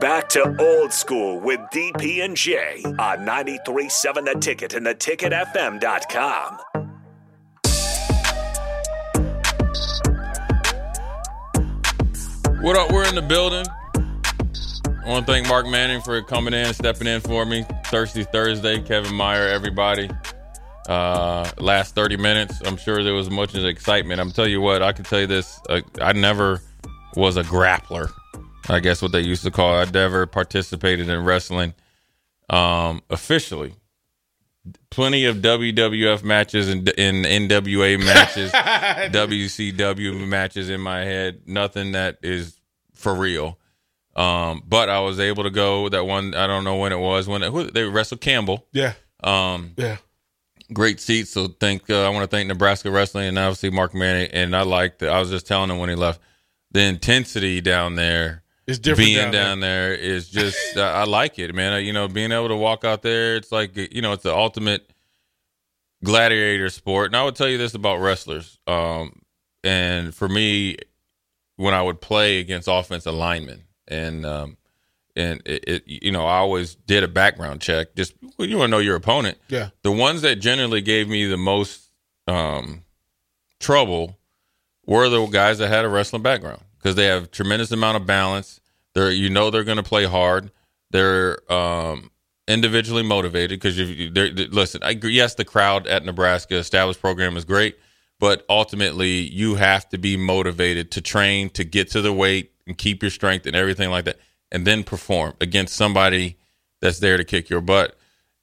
Back to old school with DP and J on 93.7 The Ticket and theticketfm.com. What up? We're in the building. I want to thank Mark Manning for coming in, stepping in for me. Thirsty Thursday, Kevin Meyer, everybody. Uh, last 30 minutes, I'm sure there was much excitement. I'm tell you what, I can tell you this. Uh, I never was a grappler. I guess what they used to call it. I never participated in wrestling um, officially. Plenty of WWF matches and in NWA matches, WCW matches in my head. Nothing that is for real. Um, but I was able to go that one. I don't know when it was when it, who, they wrestled Campbell. Yeah. Um, Yeah. great seats. So thank uh, I want to thank Nebraska Wrestling and obviously Mark Manning. And I liked. It. I was just telling him when he left, the intensity down there, It's different being down there. there is just. I like it, man. You know, being able to walk out there, it's like you know, it's the ultimate gladiator sport. And I would tell you this about wrestlers. Um, and for me, when I would play against offensive linemen, and um, and it, it, you know, I always did a background check. Just well, you want to know your opponent. Yeah. The ones that generally gave me the most um, trouble were the guys that had a wrestling background because they have tremendous amount of balance. They're you know they're going to play hard. They're um, individually motivated because you listen. I yes, the crowd at Nebraska established program is great, but ultimately you have to be motivated to train to get to the weight and keep your strength and everything like that, and then perform against somebody that's there to kick your butt.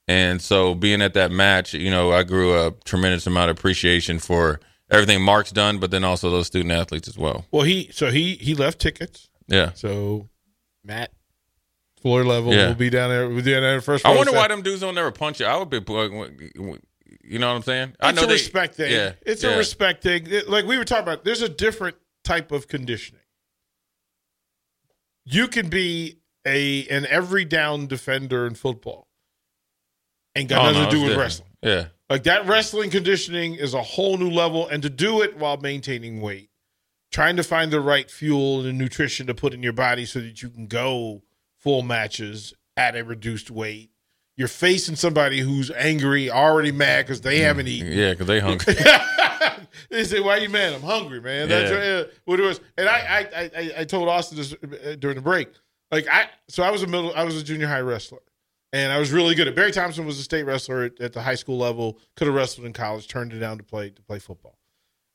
And so being at that match, you know, I grew a tremendous amount of appreciation for everything Mark's done, but then also those student athletes as well. Well, he so he he left tickets. Yeah. So Matt, floor level, Yeah. will be down there. We'll be down there first. I wonder why them dudes don't never punch you. I would be, uh, you know what I'm saying? I It's know a they- respect thing. Yeah, it's yeah. a respect thing. Like we were talking about, there's a different type of conditioning. You can be a an every down defender in football, and got Oh, nothing no, to do with different. wrestling. Yeah, Like that wrestling conditioning is a whole new level, and to do it while maintaining weight, trying to find the right fuel and nutrition to put in your body so that you can go full matches at a reduced weight. You're facing somebody who's angry, already mad because they haven't eaten. yeah, because they hungry. they say, "Why are you mad? I'm hungry, man." That's Yeah. what it was. And I, I, I, I told Austin this uh, during the break. Like I, so I was a middle, I was a junior high wrestler, and I was really good. at Barry Thompson was a state wrestler at, at the high school level. Could have wrestled in college, turned it down to play to play football.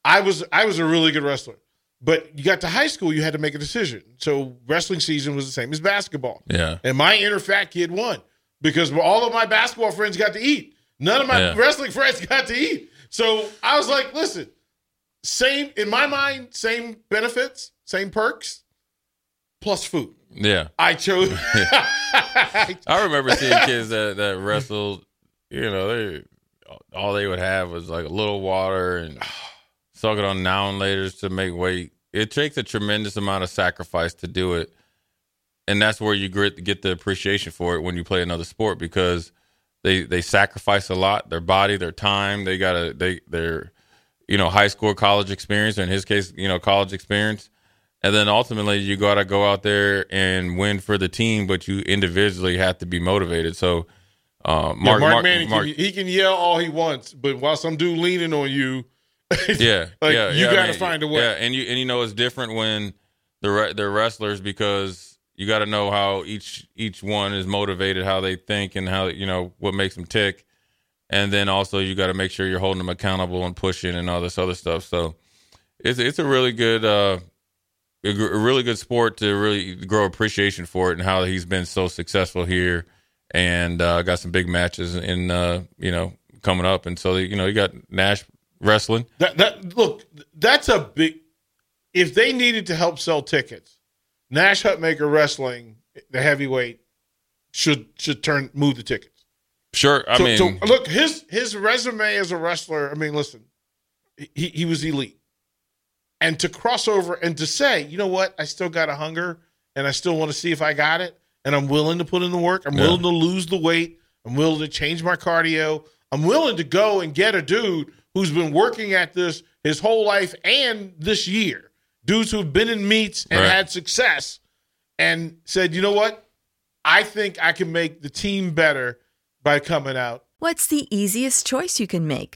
I was, I was a really good wrestler, but you got to high school, you had to make a decision. So wrestling season was the same as basketball. Yeah. And my inner fat kid won because all of my basketball friends got to eat. None of my Yeah. wrestling friends got to eat. So I was like, listen, same in my mind, same benefits, same perks, plus food. Yeah. I chose. I remember seeing kids that, that wrestled, you know, they all they would have was like a little water and suck it on now and laters to make weight. It takes a tremendous amount of sacrifice to do it. And that's where you get, get the appreciation for it when you play another sport because they they sacrifice a lot, their body, their time. They gotta they their you know, high school college experience, or in his case, you know, college experience. And then ultimately, you got to go out there and win for the team, but you individually have to be motivated. So, uh, Yeah, Mark, Mark, Mark, Manning, Mark- can, he can yell all he wants, but while some dude leaning on you, yeah, like, yeah, you yeah, gotta mean, find a way. Yeah, and you and you know it's different when the the wrestlers because You got to know how each each one is motivated, how they think, and how you know what makes them tick. And then also you got to make sure you're holding them accountable and pushing and all this other stuff. So it's it's a really good uh, a really good sport to really grow appreciation for it and how he's been so successful here and uh, got some big matches in uh, you know coming up. And so you know you got Nash wrestling. That that look, that's a big. If they needed to help sell tickets, Nash Hutmacher Wrestling, the heavyweight, should should turn move the tickets. Sure, I So- mean, so, look his his resume as a wrestler. I mean, listen, he he was elite, and to cross over and to say, you know what, I still got a hunger, and I still want to see if I got it, and I'm willing to put in the work. I'm Yeah. willing to lose the weight. I'm willing to change my cardio. I'm willing to go and get a dude who's been working at this his whole life and this year. Dudes who've been in meets and Right. had success and said, you know what? I think I can make the team better by coming out. What's the easiest choice you can make?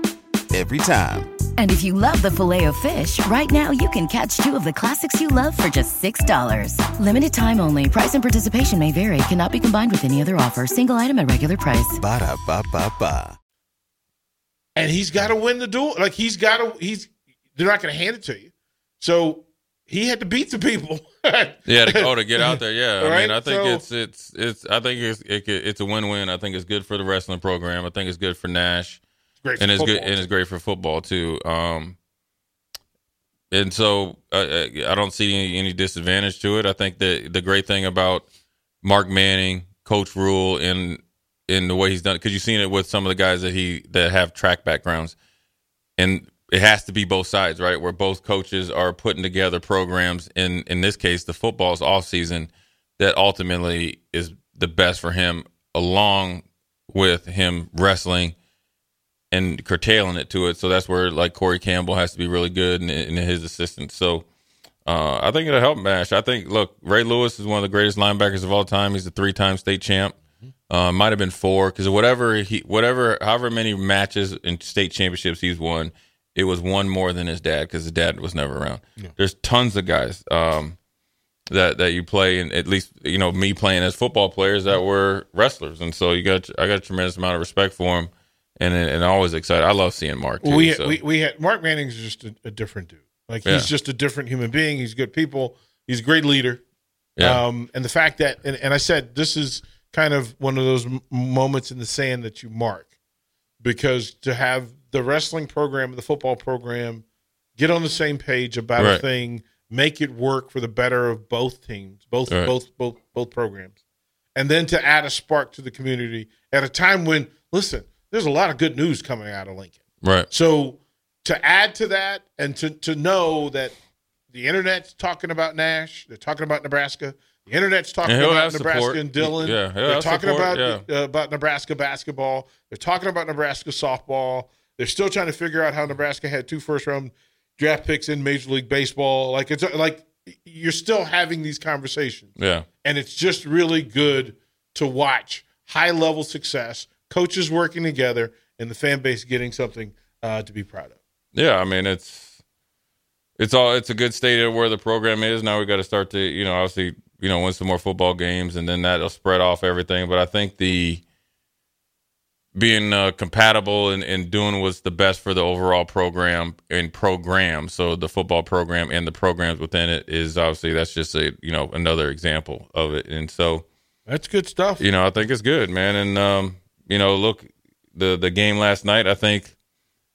Every time. And if you love the filet of fish, right now you can catch two of the classics you love for just $6. Limited time only. Price and participation may vary. Cannot be combined with any other offer. Single item at regular price. Ba-da-ba-ba-ba. And he's got to win the duel. Like he's got to. He's. They're not going to hand it to you. So he had to beat the people. yeah, to, oh, to get out there, yeah. I mean, I think so- it's it's it's. I think it's it, could- it's a win-win. I think it's good for the wrestling program. I think it's good for Nash. Great and it's good and it's great for football too. Um, and so uh, I don't see any, any disadvantage to it. I think that the great thing about Mark Manning, Coach Rhule, and in the way he's done, because you've seen it with some of the guys that he that have track backgrounds, and it has to be both sides, right? Where both coaches are putting together programs. In in this case, the football's off season that ultimately is the best for him, along with him wrestling and curtailing it to it. So that's where like Corey Campbell has to be really good and, and his assistants. So uh, I think it'll help Nash. I think look, Ray Lewis is one of the greatest linebackers of all time. He's a three-time state champ. Uh, might have been four because whatever he, whatever, however many matches and state championships he's won, it was one more than his dad because his dad was never around. There's tons of guys um, that that you play, and at least you know me playing as football players that were wrestlers, and so you got I got a tremendous amount of respect for him, and and always excited. I love seeing Mark. Too, we, so. we we had Mark Manning's just a, a different dude. Like Yeah. he's just a different human being. He's good people. He's a great leader. yeah. Um, and the fact that and, and I said this is kind of one of those m- moments in the sand that you mark because to have the wrestling program and the football program get on the same page about a Right. thing, make it work for the better of both teams, both Right. both both both programs, and then to add a spark to the community at a time when listen, there's a lot of good news coming out of Lincoln. right. So to add to that and to, to know that the internet's talking about Nash, they're talking about Nebraska, the internet's talking about Nebraska support. and Dylan. Yeah, they're talking support, about uh, about Nebraska basketball. They're talking about Nebraska softball. They're still trying to figure out how Nebraska had two first round draft picks in Major League Baseball. Like it's like you're still having these conversations Yeah. and it's just really good to watch high level success, coaches working together, and the fan base getting something uh, to be proud of. Yeah, I mean it's it's all it's a good state of where the program is. Now we got to start to you know obviously you know, win some more football games, and then that'll spread off everything. But I think the being uh, compatible and, and doing what's the best for the overall program and program. So the football program and the programs within it is obviously that's just a you know another example of it. And so That's good stuff. you know, I think it's good, man. And um, you know, look, the the game last night, I think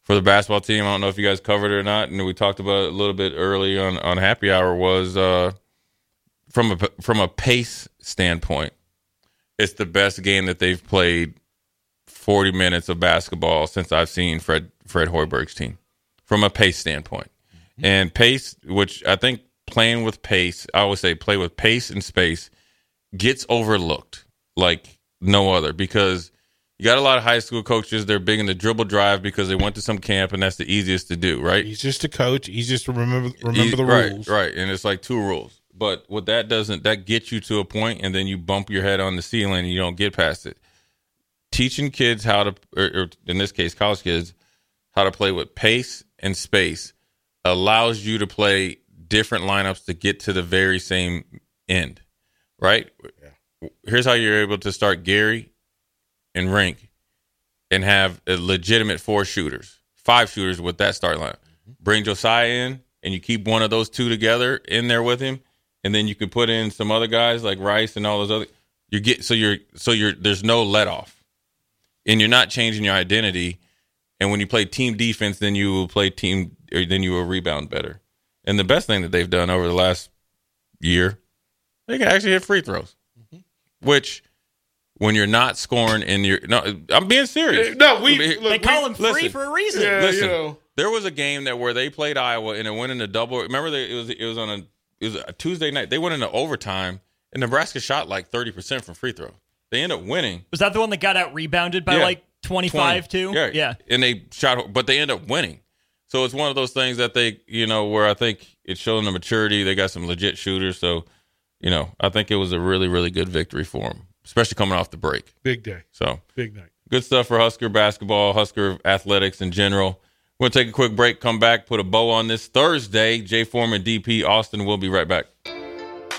for the basketball team, I don't know if you guys covered it or not, and we talked about it a little bit early on on happy hour was uh from a from a pace standpoint, it's the best game that they've played 40 minutes of basketball since I've seen Fred Fred Hoiberg's team from a pace standpoint. And pace, which I think playing with pace, I always say play with pace and space gets overlooked like no other because you got a lot of high school coaches. They're big in the dribble drive because they went to some camp and that's the easiest to do, right? He's just a coach. He's just to remember remember E- the right, rules. Right, and it's like two rules. But what that doesn't that gets you to a point and then you bump your head on the ceiling and you don't get past it. Teaching kids how to or, or in this case college kids how to play with pace and space allows you to play different lineups to get to the very same end. Right? Yeah. Here's how you're able to start Gary and Rienk and have a legitimate four shooters, five shooters with that start line. Mm-hmm. Bring Josiah in, and you keep one of those two together in there with him, and then you can put in some other guys like Rice and all those other. You get so you're so you're there's no let off, and you're not changing your identity. And when you play team defense, then you will play team, or then you will rebound better. And the best thing that they've done over the last year, they can actually hit free throws, mm-hmm. which when you're not scoring and you're no, I'm being serious. No, we I mean, look, They call we- him free listen. for a reason. Yeah, Listen, you know. there was a game that where they played Iowa and it went into double. Remember, they, it was it was on a it was a Tuesday night. They went into overtime and Nebraska shot like thirty percent from free throw. They ended up winning Was that the one that got out rebounded by Yeah. like 25 too? Yeah, Yeah. and they shot, but they end up winning. So it's one of those things that they, you know, where I think it's showing the maturity. They got some legit shooters, so you know, I think it was a really, really good victory for them, especially coming off the break. Big day. So Big night. good stuff for Husker basketball, Husker athletics in general. We're going to take a quick break, come back, put a bow on this Thursday. Jay Foreman, DP Austin, we'll be right back.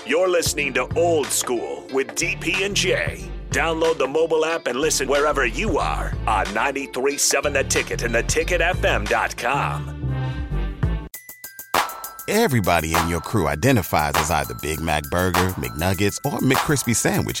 You're listening to Old School with DP and Jay. Download the mobile app and listen wherever you are on 937 The Ticket and theticketfm.com. Everybody in your crew identifies as either Big Mac Burger, McNuggets, or McCrispy Sandwich.